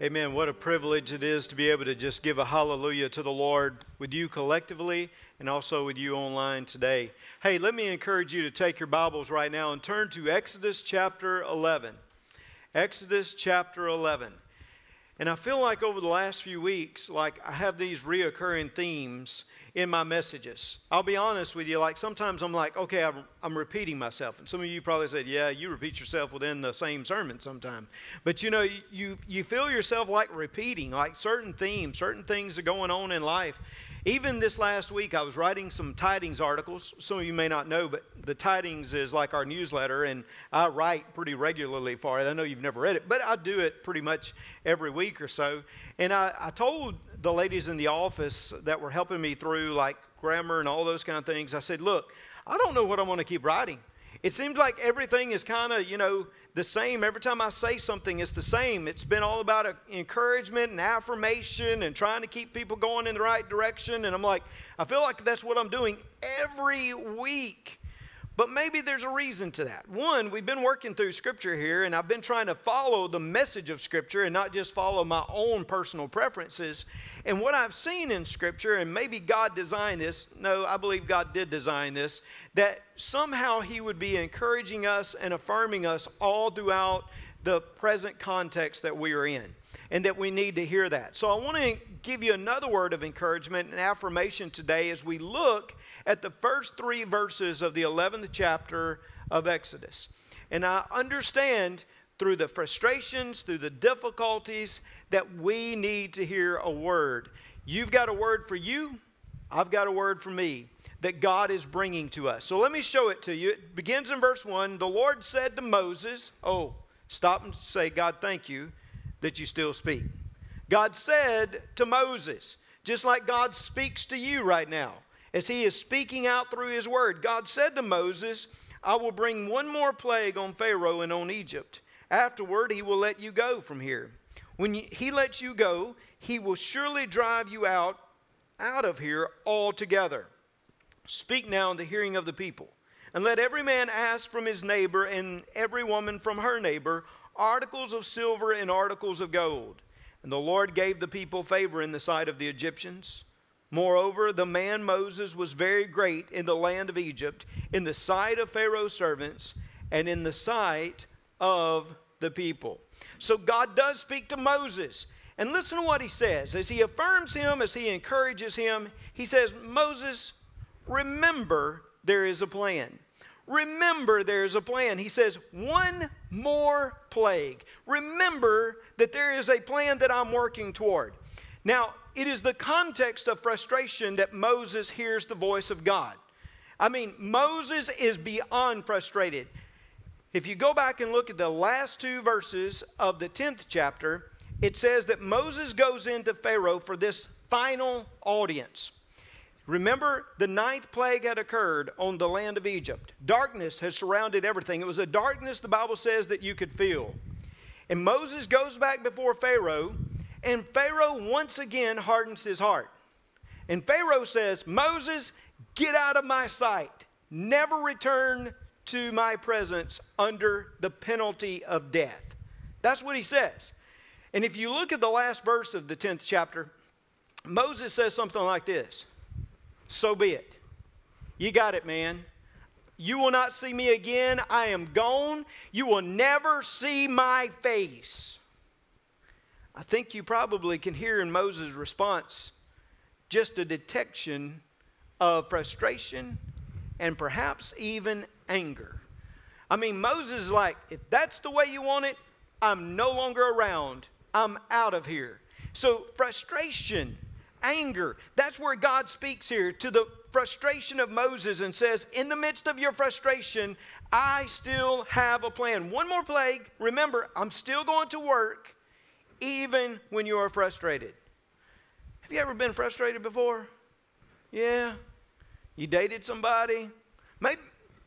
Amen. What a privilege it is to be able to just give a hallelujah to the Lord with you collectively and also with you online today. Hey, let me encourage you to take your Bibles right now and turn to Exodus chapter 11. Exodus chapter 11. And I feel like over the last few weeks, like I have these reoccurring themes in my messages. I'll be honest with you, like sometimes I'm like, okay, I'm, I'm repeating myself. And some of you probably said, yeah, you repeat yourself within the same sermon sometime. But you know, you, you feel yourself like repeating, like certain themes, certain things are going on in life. Even this last week, I was writing some tidings articles. Some of you may not know, but the tidings is like our newsletter, and I write pretty regularly for it. I know you've never read it, but I do it pretty much every week or so. And I, I told the ladies in the office that were helping me through like grammar and all those kind of things, I said, Look, I don't know what I'm going to keep writing. It seems like everything is kind of, you know, the same. Every time I say something, it's the same. It's been all about encouragement and affirmation and trying to keep people going in the right direction. And I'm like, I feel like that's what I'm doing every week. But maybe there's a reason to that. One, we've been working through Scripture here, and I've been trying to follow the message of Scripture and not just follow my own personal preferences. And what I've seen in Scripture, and maybe God designed this, no, I believe God did design this, that somehow He would be encouraging us and affirming us all throughout the present context that we are in, and that we need to hear that. So I want to give you another word of encouragement and affirmation today as we look at the first three verses of the 11th chapter of Exodus. And I understand through the frustrations, through the difficulties, that we need to hear a word. You've got a word for you, I've got a word for me that God is bringing to us. So let me show it to you. It begins in verse 1. The Lord said to Moses, Oh, stop and say, God, thank you that you still speak. God said to Moses, just like God speaks to you right now as he is speaking out through his word. God said to Moses, I will bring one more plague on Pharaoh and on Egypt. Afterward, he will let you go from here. When he lets you go, he will surely drive you out, out of here altogether. Speak now in the hearing of the people, and let every man ask from his neighbor and every woman from her neighbor articles of silver and articles of gold. And the Lord gave the people favor in the sight of the Egyptians. Moreover, the man Moses was very great in the land of Egypt, in the sight of Pharaoh's servants, and in the sight of the people. So God does speak to Moses. And listen to what he says. As he affirms him, as he encourages him, he says, Moses, remember there is a plan. Remember there is a plan. He says, one more plague. Remember that there is a plan that I'm working toward. Now, it is the context of frustration that Moses hears the voice of God. I mean, Moses is beyond frustrated. If you go back and look at the last two verses of the 10th chapter, it says that Moses goes into Pharaoh for this final audience. Remember, the ninth plague had occurred on the land of Egypt. Darkness had surrounded everything. It was a darkness, the Bible says, that you could feel. And Moses goes back before Pharaoh and Pharaoh once again hardens his heart. And Pharaoh says, Moses, get out of my sight. Never return to my presence under the penalty of death. That's what he says. And if you look at the last verse of the 10th chapter, Moses says something like this So be it. You got it, man. You will not see me again. I am gone. You will never see my face. I think you probably can hear in Moses' response just a detection of frustration and perhaps even anger. I mean, Moses is like, if that's the way you want it, I'm no longer around. I'm out of here. So, frustration, anger, that's where God speaks here to the frustration of Moses and says, In the midst of your frustration, I still have a plan. One more plague. Remember, I'm still going to work even when you are frustrated. Have you ever been frustrated before? Yeah. You dated somebody? Maybe,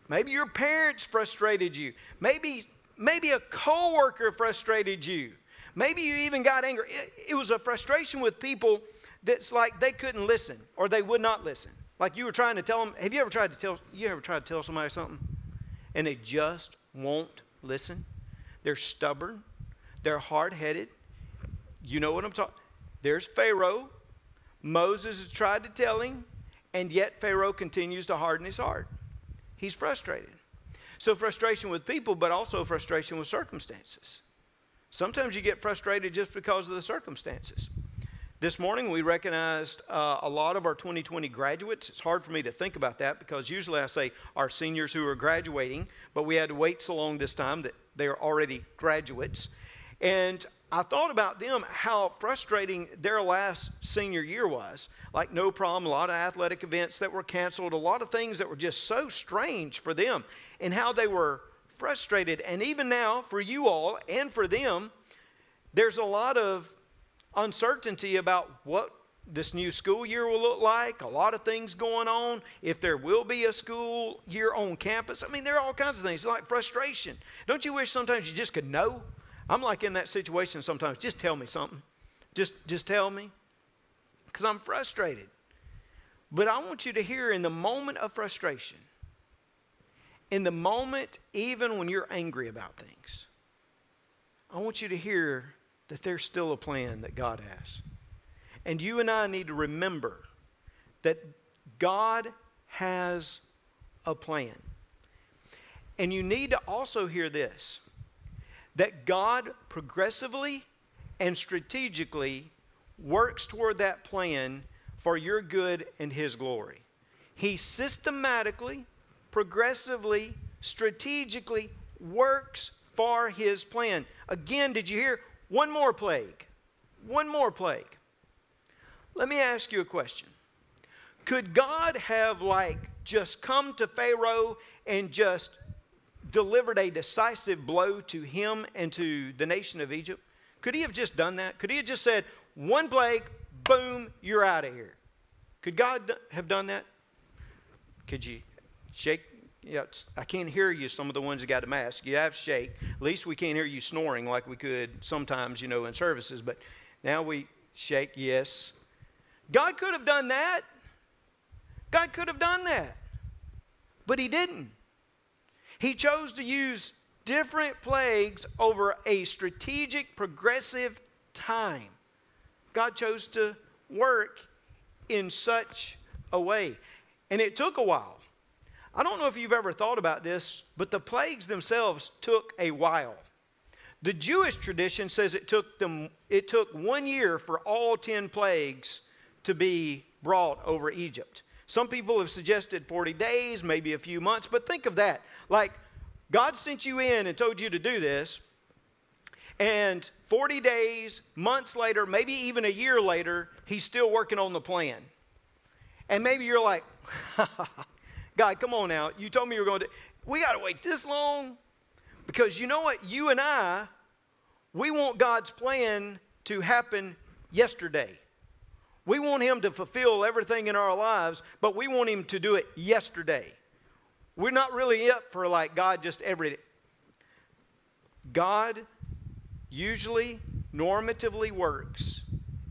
maybe your parents frustrated you. Maybe, maybe a coworker frustrated you. Maybe you even got angry. It, it was a frustration with people that's like they couldn't listen or they would not listen. Like you were trying to tell them. Have you ever tried to tell? You ever tried to tell somebody something, and they just won't listen? They're stubborn. They're hard-headed you know what I'm talking There's Pharaoh. Moses has tried to tell him, and yet Pharaoh continues to harden his heart. He's frustrated. So, frustration with people, but also frustration with circumstances. Sometimes you get frustrated just because of the circumstances. This morning we recognized uh, a lot of our 2020 graduates. It's hard for me to think about that because usually I say our seniors who are graduating, but we had to wait so long this time that they're already graduates. And I thought about them, how frustrating their last senior year was. Like, no problem, a lot of athletic events that were canceled, a lot of things that were just so strange for them, and how they were frustrated. And even now, for you all and for them, there's a lot of uncertainty about what this new school year will look like, a lot of things going on, if there will be a school year on campus. I mean, there are all kinds of things, like frustration. Don't you wish sometimes you just could know? I'm like in that situation sometimes. Just tell me something. Just, just tell me. Because I'm frustrated. But I want you to hear in the moment of frustration, in the moment, even when you're angry about things, I want you to hear that there's still a plan that God has. And you and I need to remember that God has a plan. And you need to also hear this that God progressively and strategically works toward that plan for your good and His glory. He systematically, progressively, strategically works for His plan. Again, did you hear? One more plague. One more plague. Let me ask you a question. Could God have, like, just come to Pharaoh and just delivered a decisive blow to him and to the nation of Egypt? Could he have just done that? Could he have just said, one plague, boom, you're out of here? Could God have done that? Could you shake? Yeah, I can't hear you, some of the ones that got a mask. You have shake. At least we can't hear you snoring like we could sometimes, you know, in services. But now we shake, yes. God could have done that. God could have done that. But He didn't. He chose to use different plagues over a strategic, progressive time. God chose to work in such a way. And it took a while. I don't know if you've ever thought about this, but the plagues themselves took a while. The Jewish tradition says it took them it took 1 year for all 10 plagues to be brought over Egypt. Some people have suggested 40 days, maybe a few months, but think of that. Like, God sent you in and told you to do this, and 40 days, months later, maybe even a year later, He's still working on the plan. And maybe you're like, God, come on now. You told me you were going to. We got to wait this long? Because you know what? You and I, we want God's plan to happen yesterday. We want Him to fulfill everything in our lives, but we want Him to do it yesterday. We're not really up for like God just every day. God usually normatively works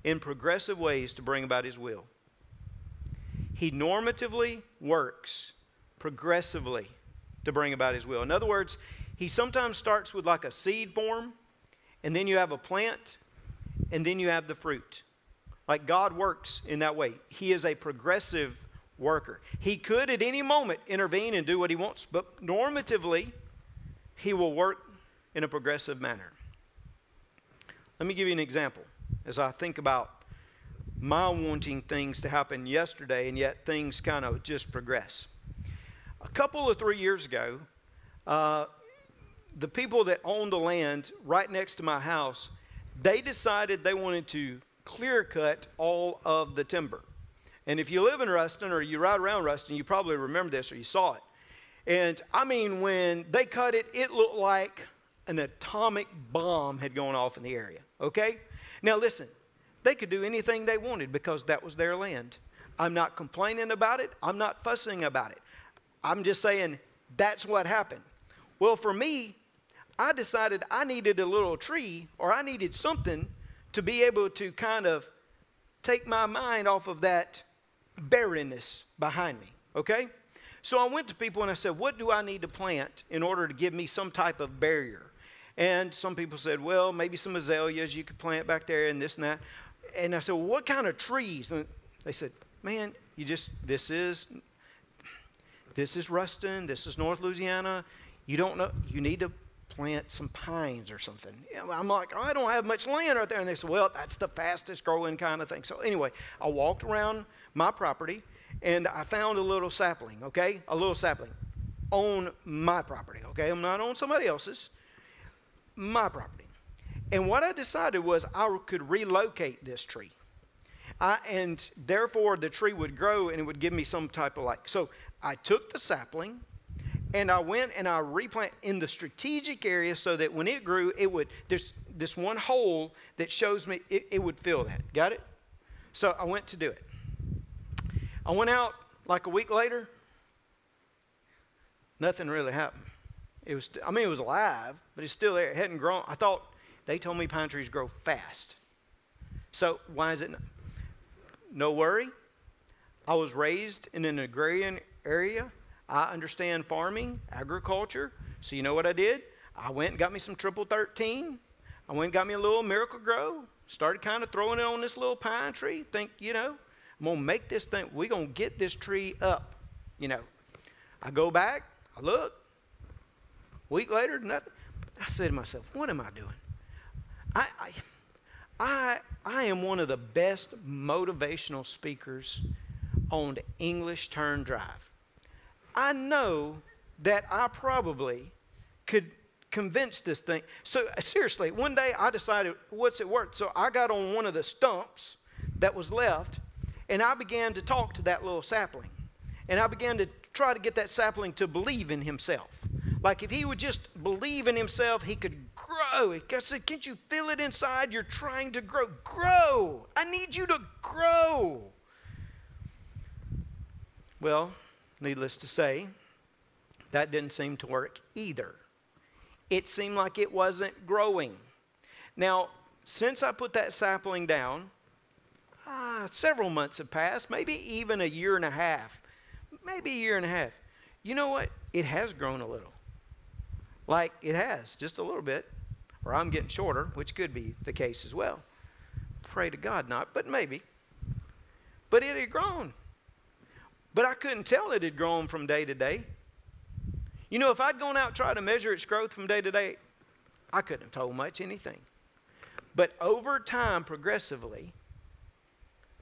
in progressive ways to bring about His will. He normatively works progressively to bring about His will. In other words, He sometimes starts with like a seed form, and then you have a plant, and then you have the fruit. Like God works in that way. He is a progressive worker. He could at any moment intervene and do what he wants, but normatively, he will work in a progressive manner. Let me give you an example as I think about my wanting things to happen yesterday and yet things kind of just progress. A couple of three years ago, uh, the people that owned the land right next to my house, they decided they wanted to clear cut all of the timber. And if you live in Ruston or you ride around Ruston, you probably remember this or you saw it. And I mean, when they cut it, it looked like an atomic bomb had gone off in the area. Okay? Now listen, they could do anything they wanted because that was their land. I'm not complaining about it, I'm not fussing about it. I'm just saying that's what happened. Well, for me, I decided I needed a little tree or I needed something to be able to kind of take my mind off of that barrenness behind me, okay? So I went to people and I said, What do I need to plant in order to give me some type of barrier? And some people said, well, maybe some azaleas you could plant back there and this and that. And I said, well, what kind of trees? And they said, man, you just, this is, this is Ruston, this is North Louisiana. You don't know, you need to plant some pines or something. I'm like, oh, I don't have much land right there. And they said, well, that's the fastest growing kind of thing. So anyway, I walked around my property and I found a little sapling, okay? A little sapling on my property, okay? I'm not on somebody else's, my property. And what I decided was I could relocate this tree. I, and therefore the tree would grow and it would give me some type of like. So I took the sapling and I went and I replanted in the strategic area so that when it grew, it would, there's this one hole that shows me it, it would fill that. Got it? So I went to do it. I went out like a week later, nothing really happened. It was, I mean, it was alive, but it's still there. It hadn't grown. I thought they told me pine trees grow fast. So why is it? Not? No worry. I was raised in an agrarian area. I understand farming, agriculture. So you know what I did? I went and got me some triple 13. I went and got me a little Miracle-Gro. Started kind of throwing it on this little pine tree. Think, you know, I'm going to make this thing, we're going to get this tree up, you know. I go back, I look, week later, nothing. I said to myself, what am I doing? I, I, I, I am one of the best motivational speakers on the English Turn Drive. I know that I probably could convince this thing. So, seriously, one day I decided, what's it worth? So, I got on one of the stumps that was left and I began to talk to that little sapling. And I began to try to get that sapling to believe in himself. Like if he would just believe in himself, he could grow. I said, Can't you feel it inside? You're trying to grow. Grow! I need you to grow. Well, needless to say, that didn't seem to work either. It seemed like it wasn't growing. Now, since I put that sapling down, ah, several months have passed, maybe even a year and a half, maybe a year and a half. You know what? It has grown a little. Like it has, just a little bit. Or I'm getting shorter, which could be the case as well. Pray to God not, but maybe. But it had grown. But I couldn't tell it had grown from day to day. You know, if I'd gone out and tried to measure its growth from day to day, I couldn't have told much anything. But over time, progressively,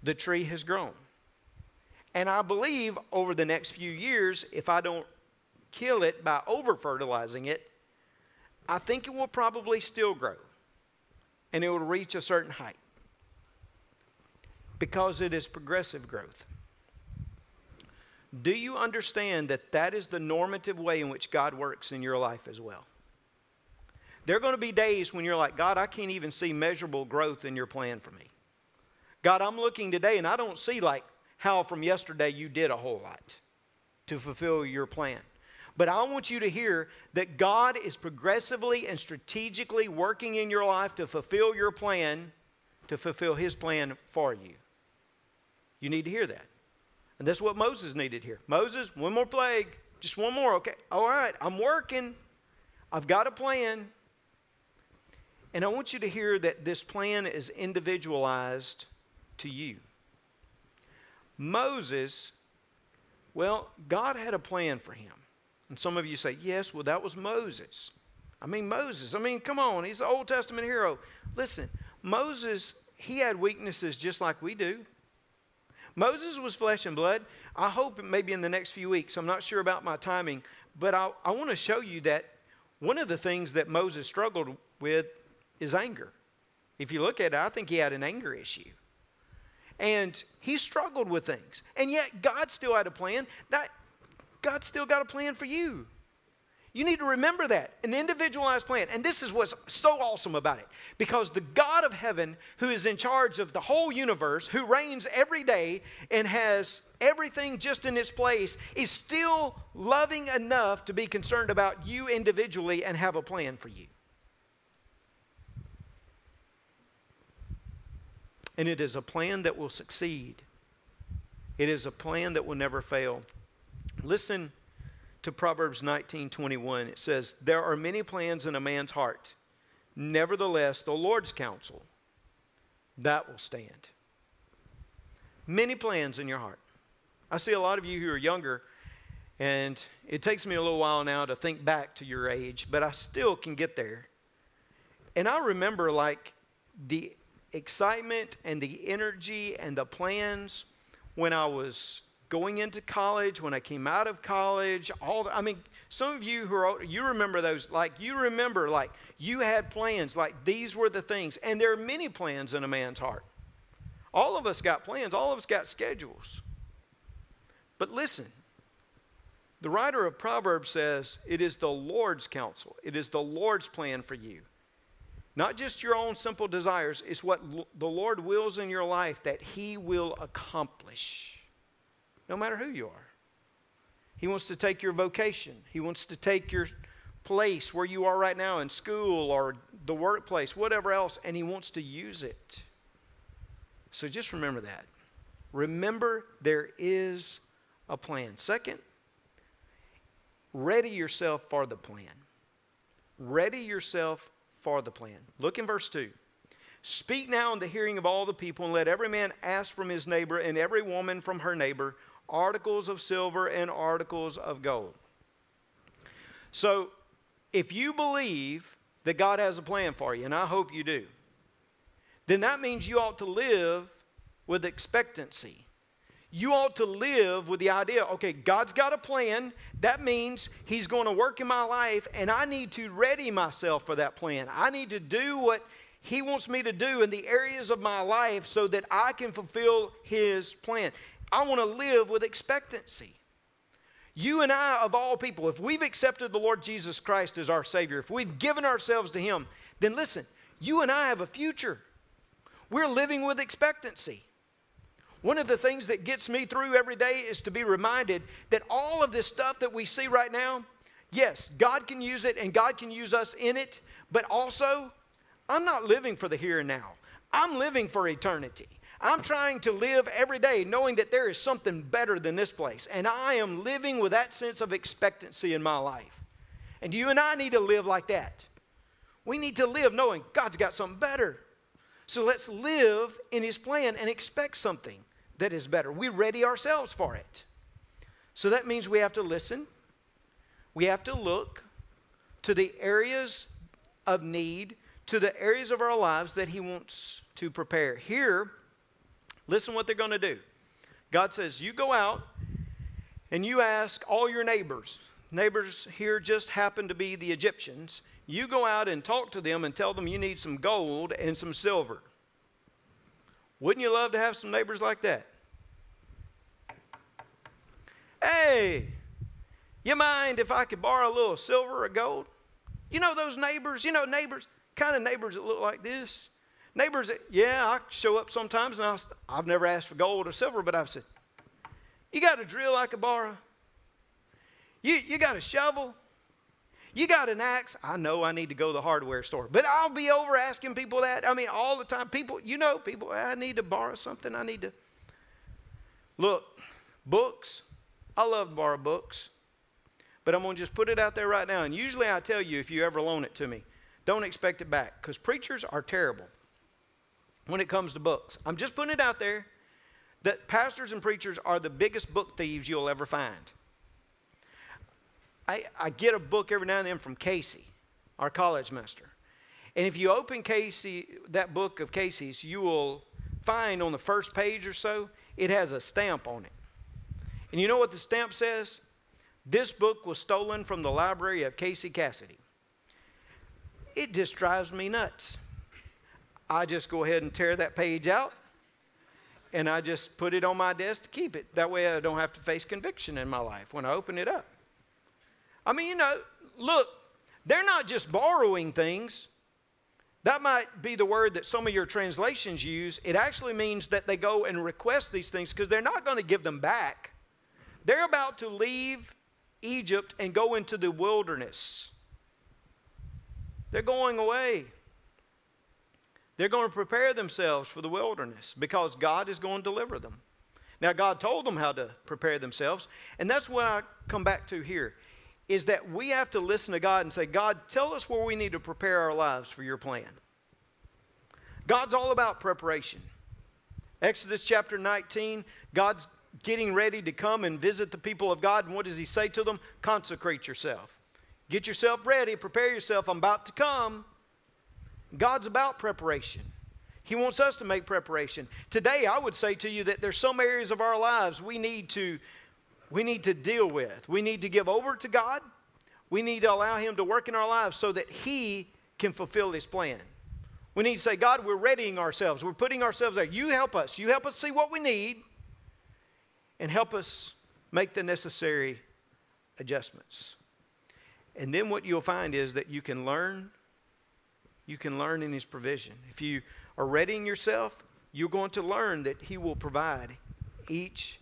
the tree has grown. And I believe over the next few years, if I don't kill it by over fertilizing it, I think it will probably still grow and it will reach a certain height because it is progressive growth. Do you understand that that is the normative way in which God works in your life as well? There are going to be days when you're like, God, I can't even see measurable growth in your plan for me. God, I'm looking today and I don't see like how from yesterday you did a whole lot to fulfill your plan. But I want you to hear that God is progressively and strategically working in your life to fulfill your plan, to fulfill His plan for you. You need to hear that. And that's what Moses needed here. Moses, one more plague, just one more, okay? All right, I'm working. I've got a plan. And I want you to hear that this plan is individualized to you. Moses, well, God had a plan for him. And some of you say, yes, well, that was Moses. I mean, Moses, I mean, come on, he's the Old Testament hero. Listen, Moses, he had weaknesses just like we do. Moses was flesh and blood. I hope maybe in the next few weeks, I'm not sure about my timing, but I, I want to show you that one of the things that Moses struggled with is anger. If you look at it, I think he had an anger issue and he struggled with things. And yet God still had a plan. That God still got a plan for you. You need to remember that an individualized plan. And this is what's so awesome about it. Because the God of heaven, who is in charge of the whole universe, who reigns every day and has everything just in its place, is still loving enough to be concerned about you individually and have a plan for you. And it is a plan that will succeed. It is a plan that will never fail. Listen to Proverbs 19:21. It says, "There are many plans in a man's heart, Nevertheless, the Lord's counsel, that will stand. Many plans in your heart. I see a lot of you who are younger, and it takes me a little while now to think back to your age, but I still can get there. And I remember like the excitement and the energy and the plans when I was going into college, when I came out of college, all the, I mean, some of you who are you remember those like you remember like you had plans like these were the things and there are many plans in a man's heart. All of us got plans, all of us got schedules. But listen, the writer of Proverbs says it is the Lord's counsel. It is the Lord's plan for you. Not just your own simple desires, it's what the Lord wills in your life that He will accomplish, no matter who you are. He wants to take your vocation, He wants to take your place where you are right now in school or the workplace, whatever else, and He wants to use it. So just remember that. Remember, there is a plan. Second, ready yourself for the plan. Ready yourself for the plan. Look in verse 2. Speak now in the hearing of all the people, and let every man ask from his neighbor, and every woman from her neighbor, articles of silver and articles of gold. So, if you believe that God has a plan for you, and I hope you do, then that means you ought to live with expectancy you ought to live with the idea okay, God's got a plan. That means He's going to work in my life, and I need to ready myself for that plan. I need to do what He wants me to do in the areas of my life so that I can fulfill His plan. I want to live with expectancy. You and I, of all people, if we've accepted the Lord Jesus Christ as our Savior, if we've given ourselves to Him, then listen, you and I have a future. We're living with expectancy. One of the things that gets me through every day is to be reminded that all of this stuff that we see right now, yes, God can use it and God can use us in it, but also, I'm not living for the here and now. I'm living for eternity. I'm trying to live every day knowing that there is something better than this place. And I am living with that sense of expectancy in my life. And you and I need to live like that. We need to live knowing God's got something better. So let's live in His plan and expect something that is better. We ready ourselves for it. So that means we have to listen, we have to look to the areas of need, to the areas of our lives that He wants to prepare. Here, listen what they're going to do. God says, You go out and you ask all your neighbors. Neighbors here just happen to be the Egyptians. You go out and talk to them and tell them you need some gold and some silver. Wouldn't you love to have some neighbors like that? Hey, you mind if I could borrow a little silver or gold? You know those neighbors, you know, neighbors, kind of neighbors that look like this. Neighbors yeah, I show up sometimes and i have never asked for gold or silver, but I've said, You got a drill I could borrow? You, you got a shovel? You got an axe? I know I need to go to the hardware store, but I'll be over asking people that. I mean, all the time. People, you know, people, I need to borrow something. I need to. Look, books. I love to borrow books, but I'm going to just put it out there right now. And usually I tell you if you ever loan it to me, don't expect it back because preachers are terrible when it comes to books. I'm just putting it out there that pastors and preachers are the biggest book thieves you'll ever find. I, I get a book every now and then from Casey, our college master. And if you open Casey, that book of Casey's, you will find on the first page or so, it has a stamp on it. And you know what the stamp says? This book was stolen from the library of Casey Cassidy. It just drives me nuts. I just go ahead and tear that page out and I just put it on my desk to keep it. That way I don't have to face conviction in my life when I open it up. I mean, you know, look, they're not just borrowing things. That might be the word that some of your translations use. It actually means that they go and request these things because they're not going to give them back. They're about to leave Egypt and go into the wilderness. They're going away. They're going to prepare themselves for the wilderness because God is going to deliver them. Now, God told them how to prepare themselves, and that's what I come back to here. is that we have to listen to God and say, God, tell us where we need to prepare our lives for your plan. God's all about preparation. Exodus chapter 19, God's getting ready to come and visit the people of God. And what does he say to them? Consecrate yourself. Get yourself ready, prepare yourself. I'm about to come. God's about preparation. He wants us to make preparation. Today, I would say to you that there's some areas of our lives we need to we need to deal with. We need to give over to God. We need to allow Him to work in our lives so that He can fulfill His plan. We need to say, God, we're readying ourselves. We're putting ourselves there. You help us. You help us see what we need and help us make the necessary adjustments. And then what you'll find is that you can learn. You can learn in His provision. If you are readying yourself, you're going to learn that He will provide each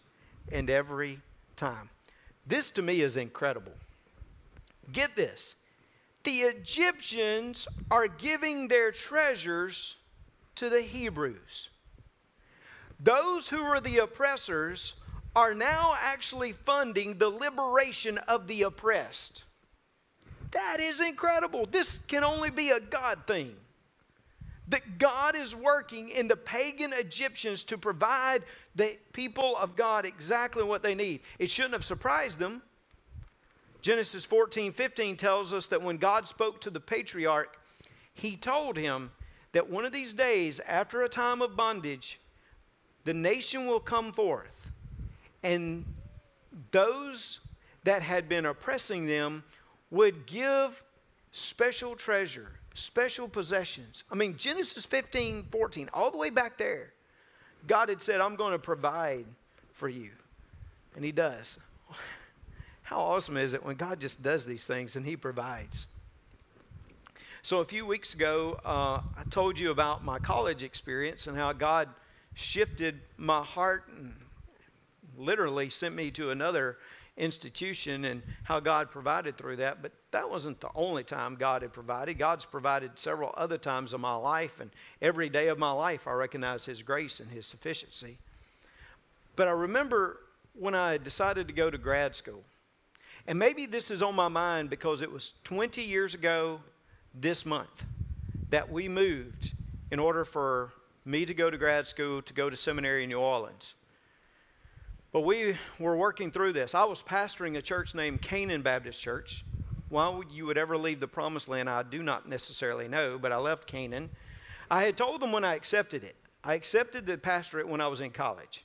and every time. This to me is incredible. Get this the Egyptians are giving their treasures to the Hebrews. Those who were the oppressors are now actually funding the liberation of the oppressed. That is incredible. This can only be a God thing. That God is working in the pagan Egyptians to provide the people of God exactly what they need. It shouldn't have surprised them. Genesis 14 15 tells us that when God spoke to the patriarch, he told him that one of these days, after a time of bondage, the nation will come forth and those that had been oppressing them would give special treasure, special possessions. I mean, Genesis 15, 14, all the way back there, God had said, I'm going to provide for you. And He does. How awesome is it when God just does these things and He provides? So, a few weeks ago, uh, I told you about my college experience and how God shifted my heart and literally sent me to another institution and how God provided through that. But that wasn't the only time God had provided. God's provided several other times in my life, and every day of my life I recognize His grace and His sufficiency. But I remember when I decided to go to grad school, and maybe this is on my mind because it was 20 years ago this month that we moved in order for me to go to grad school, to go to seminary in New Orleans. But we were working through this. I was pastoring a church named Canaan Baptist Church. Why would you would ever leave the promised land, I do not necessarily know, but I left Canaan. I had told them when I accepted it. I accepted the pastorate when I was in college.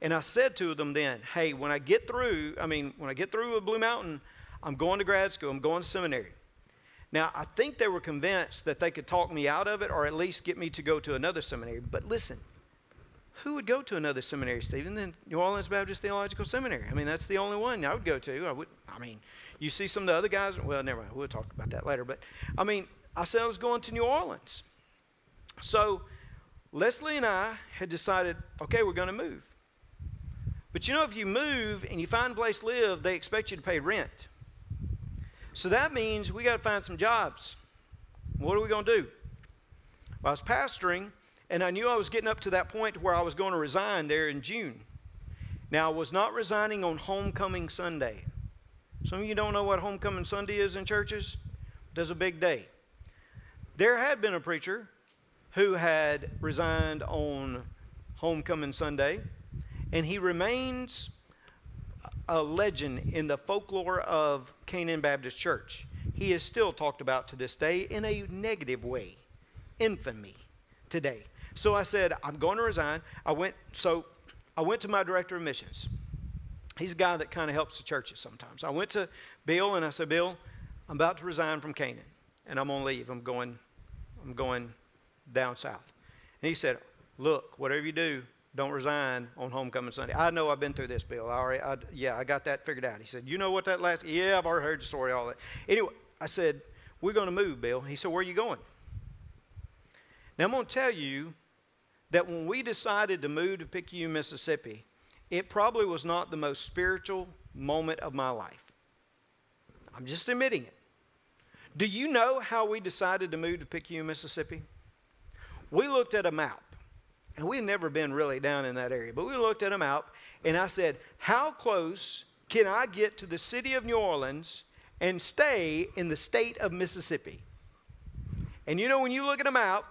And I said to them then, hey, when I get through, I mean, when I get through with Blue Mountain, I'm going to grad school, I'm going to seminary. Now, I think they were convinced that they could talk me out of it or at least get me to go to another seminary. But listen, who would go to another seminary, Stephen, than New Orleans Baptist Theological Seminary? I mean, that's the only one I would go to. I would. I mean, you see some of the other guys. Well, never mind. We'll talk about that later. But I mean, I said I was going to New Orleans. So Leslie and I had decided, okay, we're going to move. But you know, if you move and you find a place to live, they expect you to pay rent. So that means we got to find some jobs. What are we going to do? Well, I was pastoring and I knew I was getting up to that point where I was going to resign there in June. Now, I was not resigning on Homecoming Sunday. Some of you don't know what Homecoming Sunday is in churches. There's a big day. There had been a preacher who had resigned on Homecoming Sunday, and he remains a legend in the folklore of Canaan Baptist Church. He is still talked about to this day in a negative way, infamy today. So I said, I'm going to resign. I went, so I went to my director of missions. He's a guy that kind of helps the churches sometimes. I went to Bill and I said, Bill, I'm about to resign from Canaan and I'm going to leave. I'm going, I'm going down south. And he said, Look, whatever you do, don't resign on homecoming Sunday. I know I've been through this, Bill. I already, I, yeah, I got that figured out. He said, You know what that last? Yeah, I've already heard the story, all that. Anyway, I said, We're going to move, Bill. He said, Where are you going? Now, I'm going to tell you that when we decided to move to Picayune, Mississippi, it probably was not the most spiritual moment of my life. I'm just admitting it. Do you know how we decided to move to Picayune, Mississippi? We looked at a map, and we've never been really down in that area, but we looked at a map, and I said, How close can I get to the city of New Orleans and stay in the state of Mississippi. And you know, when you look at a map,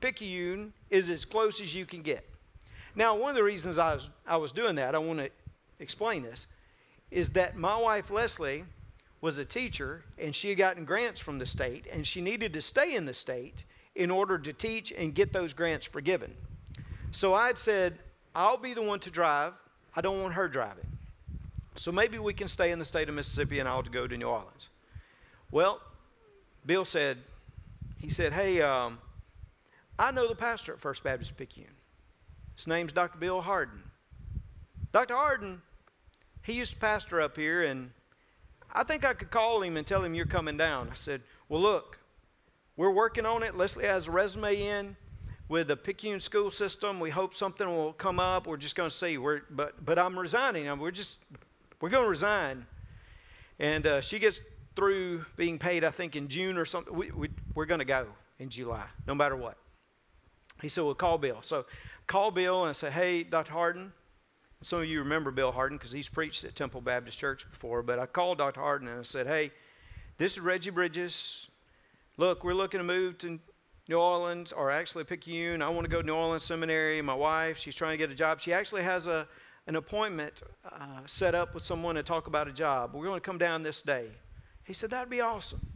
Picayune is as close as you can get. Now, one of the reasons I was, I was doing that, I want to explain this, is that my wife Leslie was a teacher and she had gotten grants from the state and she needed to stay in the state in order to teach and get those grants forgiven. So I had said, I'll be the one to drive. I don't want her driving. So maybe we can stay in the state of Mississippi and I'll go to New Orleans. Well, Bill said, he said, hey, um, I know the pastor at First Baptist Picayune. His name's Dr. Bill Harden. Dr. Harden, he used to pastor up here, and I think I could call him and tell him you're coming down. I said, Well, look, we're working on it. Leslie has a resume in with the Picayune school system. We hope something will come up. We're just going to see. We're, but, but I'm resigning. We're just, we're going to resign. And uh, she gets through being paid, I think, in June or something. We, we, we're going to go in July, no matter what. He said, Well, call Bill. So call Bill and I said, Hey, Dr. Harden. Some of you remember Bill Harden because he's preached at Temple Baptist Church before. But I called Dr. Harden and I said, Hey, this is Reggie Bridges. Look, we're looking to move to New Orleans, or actually Picayune. I want to go to New Orleans Seminary. My wife, she's trying to get a job. She actually has a, an appointment uh, set up with someone to talk about a job. We're going to come down this day. He said, That'd be awesome.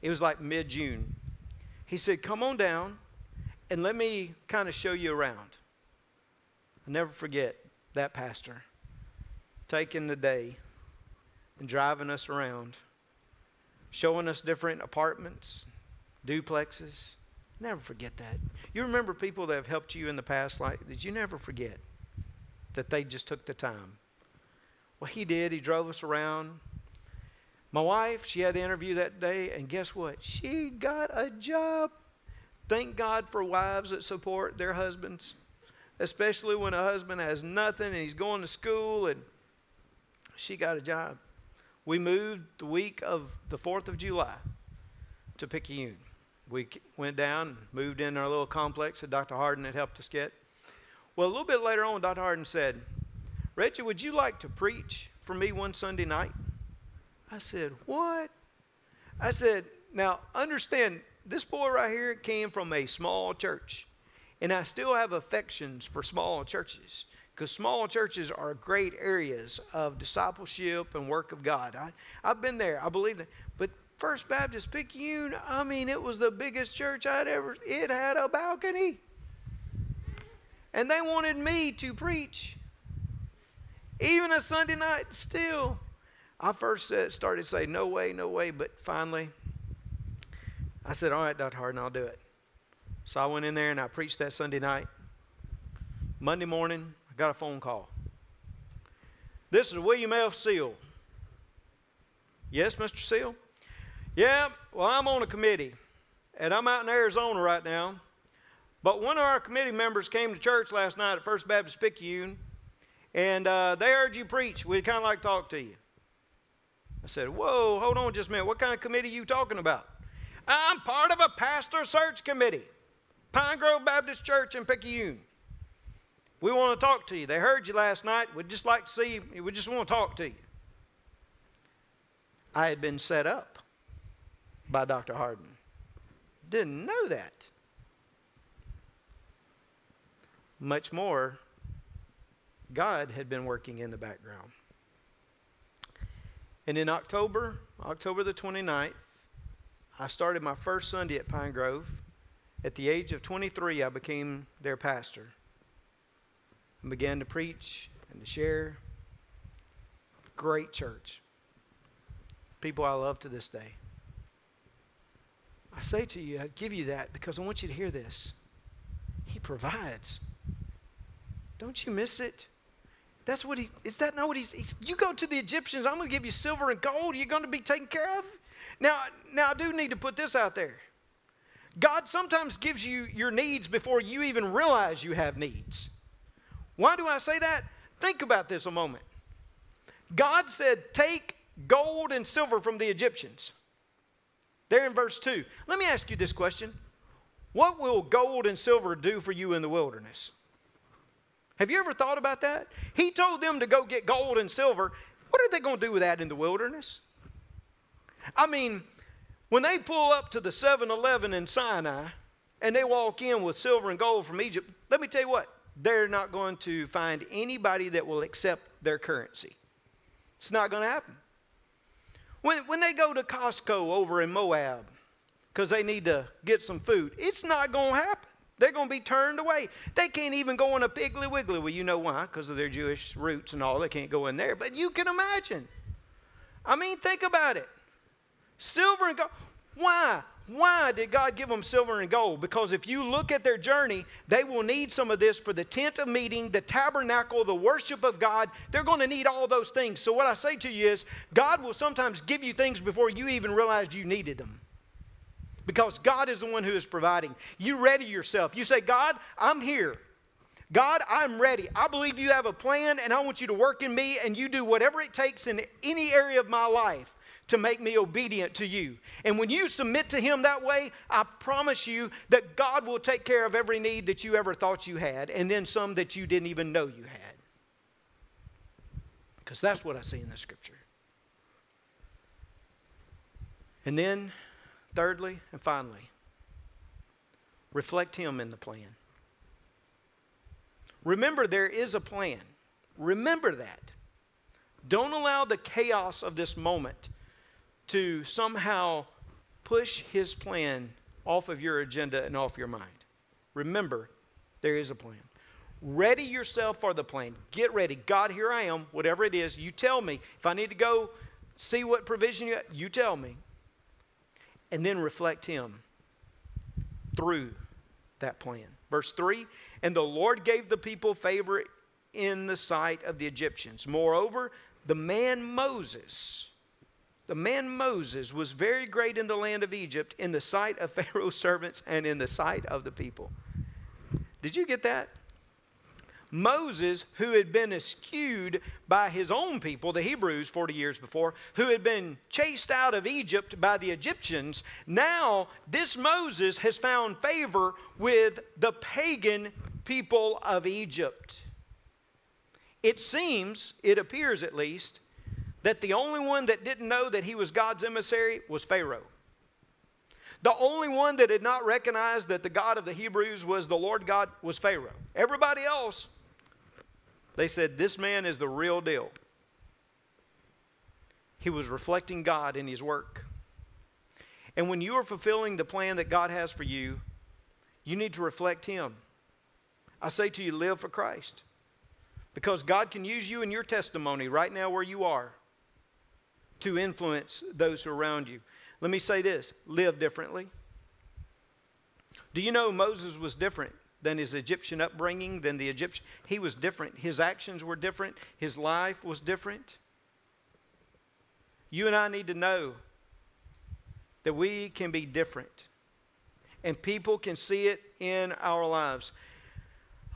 It was like mid June. He said, Come on down and let me kind of show you around. I'll never forget that pastor taking the day and driving us around, showing us different apartments, duplexes. Never forget that. You remember people that have helped you in the past like did you never forget that they just took the time? Well, he did. He drove us around. My wife, she had the interview that day, and guess what? She got a job. Thank God for wives that support their husbands, especially when a husband has nothing and he's going to school and she got a job. We moved the week of the 4th of July to Picayune. We went down, moved in our little complex that Dr. Harden had helped us get. Well, a little bit later on, Dr. Harden said, Reggie, would you like to preach for me one Sunday night? I said, What? I said, Now, understand, this boy right here came from a small church. And I still have affections for small churches because small churches are great areas of discipleship and work of God. I, I've been there, I believe that. But First Baptist Picayune, I mean, it was the biggest church I'd ever, it had a balcony. And they wanted me to preach. Even a Sunday night, still. I first started to say, no way, no way, but finally, I said, all right, Dr. Harden, I'll do it. So I went in there and I preached that Sunday night. Monday morning, I got a phone call. This is William F. Seal. Yes, Mr. Seal? Yeah, well, I'm on a committee, and I'm out in Arizona right now. But one of our committee members came to church last night at First Baptist Picayune, and uh, they heard you preach. We'd kind of like to talk to you. I said, Whoa, hold on just a minute. What kind of committee are you talking about? I'm part of a pastor search committee, Pine Grove Baptist Church in Picayune. We want to talk to you. They heard you last night. We'd just like to see you. We just want to talk to you. I had been set up by Dr. Harden. Didn't know that. Much more, God had been working in the background. And in October, October the 29th, I started my first Sunday at Pine Grove. At the age of 23, I became their pastor and began to preach and to share. Great church. People I love to this day. I say to you, I give you that because I want you to hear this. He provides. Don't you miss it? That's what he is that not what he's, he's you go to the Egyptians, I'm going to give you silver and gold, you're going to be taken care of. Now, now I do need to put this out there. God sometimes gives you your needs before you even realize you have needs. Why do I say that? Think about this a moment. God said, Take gold and silver from the Egyptians. There in verse 2. Let me ask you this question What will gold and silver do for you in the wilderness? Have you ever thought about that? He told them to go get gold and silver. What are they going to do with that in the wilderness? I mean, when they pull up to the 7 Eleven in Sinai and they walk in with silver and gold from Egypt, let me tell you what, they're not going to find anybody that will accept their currency. It's not going to happen. When, when they go to Costco over in Moab because they need to get some food, it's not going to happen. They're going to be turned away. They can't even go in a Piggly Wiggly. Well, you know why? Because of their Jewish roots and all. They can't go in there. But you can imagine. I mean, think about it. Silver and gold. Why? Why did God give them silver and gold? Because if you look at their journey, they will need some of this for the tent of meeting, the tabernacle, the worship of God. They're going to need all those things. So, what I say to you is, God will sometimes give you things before you even realized you needed them. Because God is the one who is providing. You ready yourself. You say, God, I'm here. God, I'm ready. I believe you have a plan, and I want you to work in me, and you do whatever it takes in any area of my life to make me obedient to you. And when you submit to Him that way, I promise you that God will take care of every need that you ever thought you had, and then some that you didn't even know you had. Because that's what I see in the scripture. And then, thirdly and finally, reflect Him in the plan. Remember, there is a plan. Remember that. Don't allow the chaos of this moment to somehow push his plan off of your agenda and off your mind. Remember, there is a plan. Ready yourself for the plan. Get ready. God, here I am. Whatever it is, you tell me. If I need to go see what provision you have, you tell me. And then reflect Him through that plan. Verse 3 And the Lord gave the people favor in the sight of the Egyptians. Moreover, the man Moses the man Moses was very great in the land of Egypt in the sight of Pharaoh's servants and in the sight of the people. Did you get that? Moses, who had been eschewed by his own people, the Hebrews, 40 years before, who had been chased out of Egypt by the Egyptians, now this Moses has found favor with the pagan people of Egypt. It seems, it appears at least, that the only one that didn't know that he was God's emissary was Pharaoh. The only one that did not recognize that the God of the Hebrews was the Lord God was Pharaoh. Everybody else, they said, This man is the real deal. He was reflecting God in his work. And when you are fulfilling the plan that God has for you, you need to reflect Him. I say to you, live for Christ. Because God can use you in your testimony right now where you are to influence those around you. Let me say this live differently. Do you know Moses was different than his Egyptian upbringing, than the Egyptian? He was different. His actions were different, his life was different. You and I need to know that we can be different, and people can see it in our lives.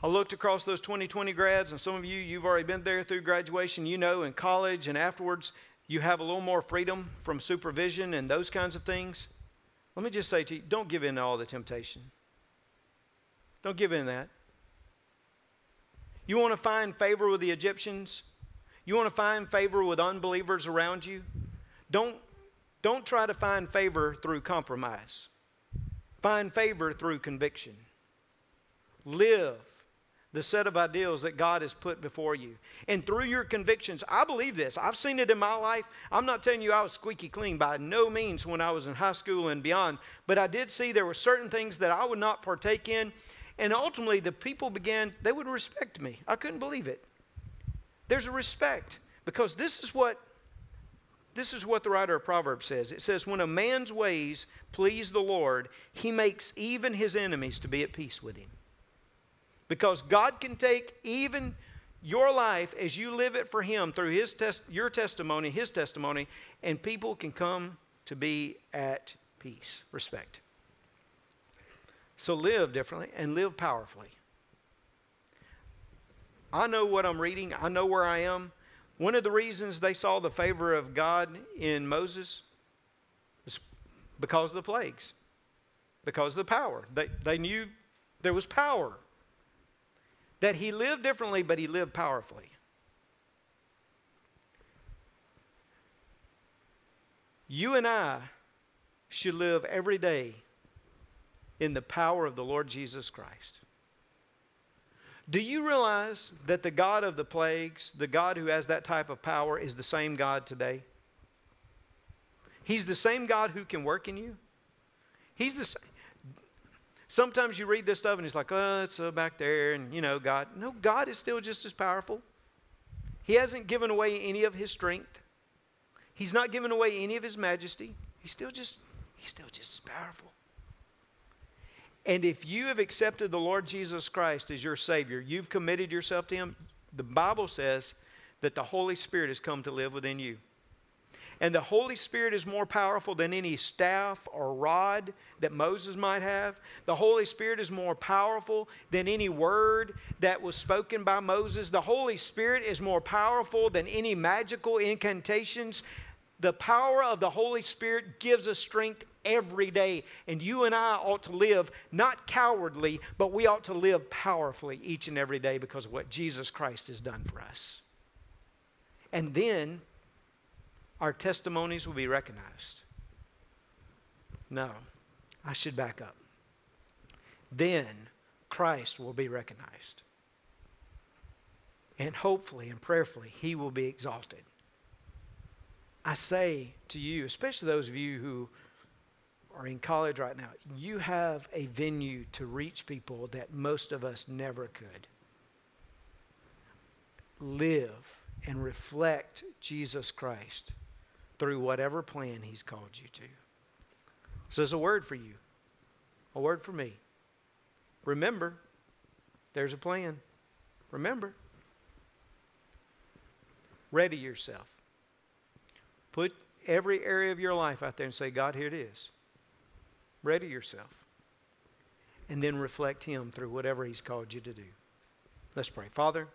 I looked across those 2020 grads, and some of you, you've already been there through graduation. You know, in college and afterwards, you have a little more freedom from supervision and those kinds of things, let me just say to you don't give in to all the temptation. Don't give in to that. You want to find favor with the Egyptians? You want to find favor with unbelievers around you? Don't, don't try to find favor through compromise. Find favor through conviction. Live the set of ideals that God has put before you. And through your convictions, I believe this. I've seen it in my life. I'm not telling you I was squeaky clean by no means when I was in high school and beyond, but I did see there were certain things that I would not partake in. And ultimately, the people began, they wouldn't respect me. I couldn't believe it. There's a respect because this is what this is what the writer of Proverbs says. It says, When a man's ways please the Lord, he makes even his enemies to be at peace with him. Because God can take even your life as you live it for Him through His test, your testimony, His testimony, and people can come to be at peace. Respect. So live differently and live powerfully. I know what I'm reading, I know where I am. One of the reasons they saw the favor of God in Moses is because of the plagues, because of the power. They, they knew there was power that he lived differently, but he lived powerfully. You and I should live every day in the power of the Lord Jesus Christ. Do you realize that the God of the plagues, the God who has that type of power, is the same God today? He's the same God who can work in you. He's the same. Sometimes you read this stuff and it's like, oh, it's uh, back there, and you know, God. No, God is still just as powerful. He hasn't given away any of his strength. He's not given away any of his majesty. He's still just, he's still just as powerful. And if you have accepted the Lord Jesus Christ as your Savior, you've committed yourself to Him, the Bible says that the Holy Spirit has come to live within you. And the Holy Spirit is more powerful than any staff or rod that Moses might have. The Holy Spirit is more powerful than any word that was spoken by Moses. The Holy Spirit is more powerful than any magical incantations. The power of the Holy Spirit gives us strength every day. And you and I ought to live not cowardly, but we ought to live powerfully each and every day because of what Jesus Christ has done for us. And then our testimonies will be recognized. No, I should back up. Then Christ will be recognized. And hopefully and prayerfully, he will be exalted. I say to you, especially those of you who are in college right now, you have a venue to reach people that most of us never could. Live and reflect Jesus Christ through whatever plan He's called you to. So, there's a word for you, a word for me. Remember, there's a plan. Remember, ready yourself. Put every area of your life out there and say, God, here it is. Ready yourself. And then reflect Him through whatever He's called you to do. Let's pray. Father,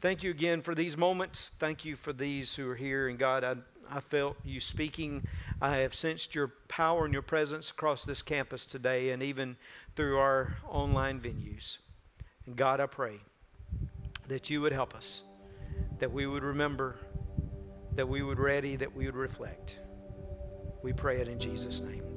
thank you again for these moments. Thank you for these who are here. And God, I, I felt you speaking. I have sensed your power and your presence across this campus today and even through our online venues. And God, I pray that you would help us, that we would remember, that we would ready, that we would reflect. We pray it in Jesus' name.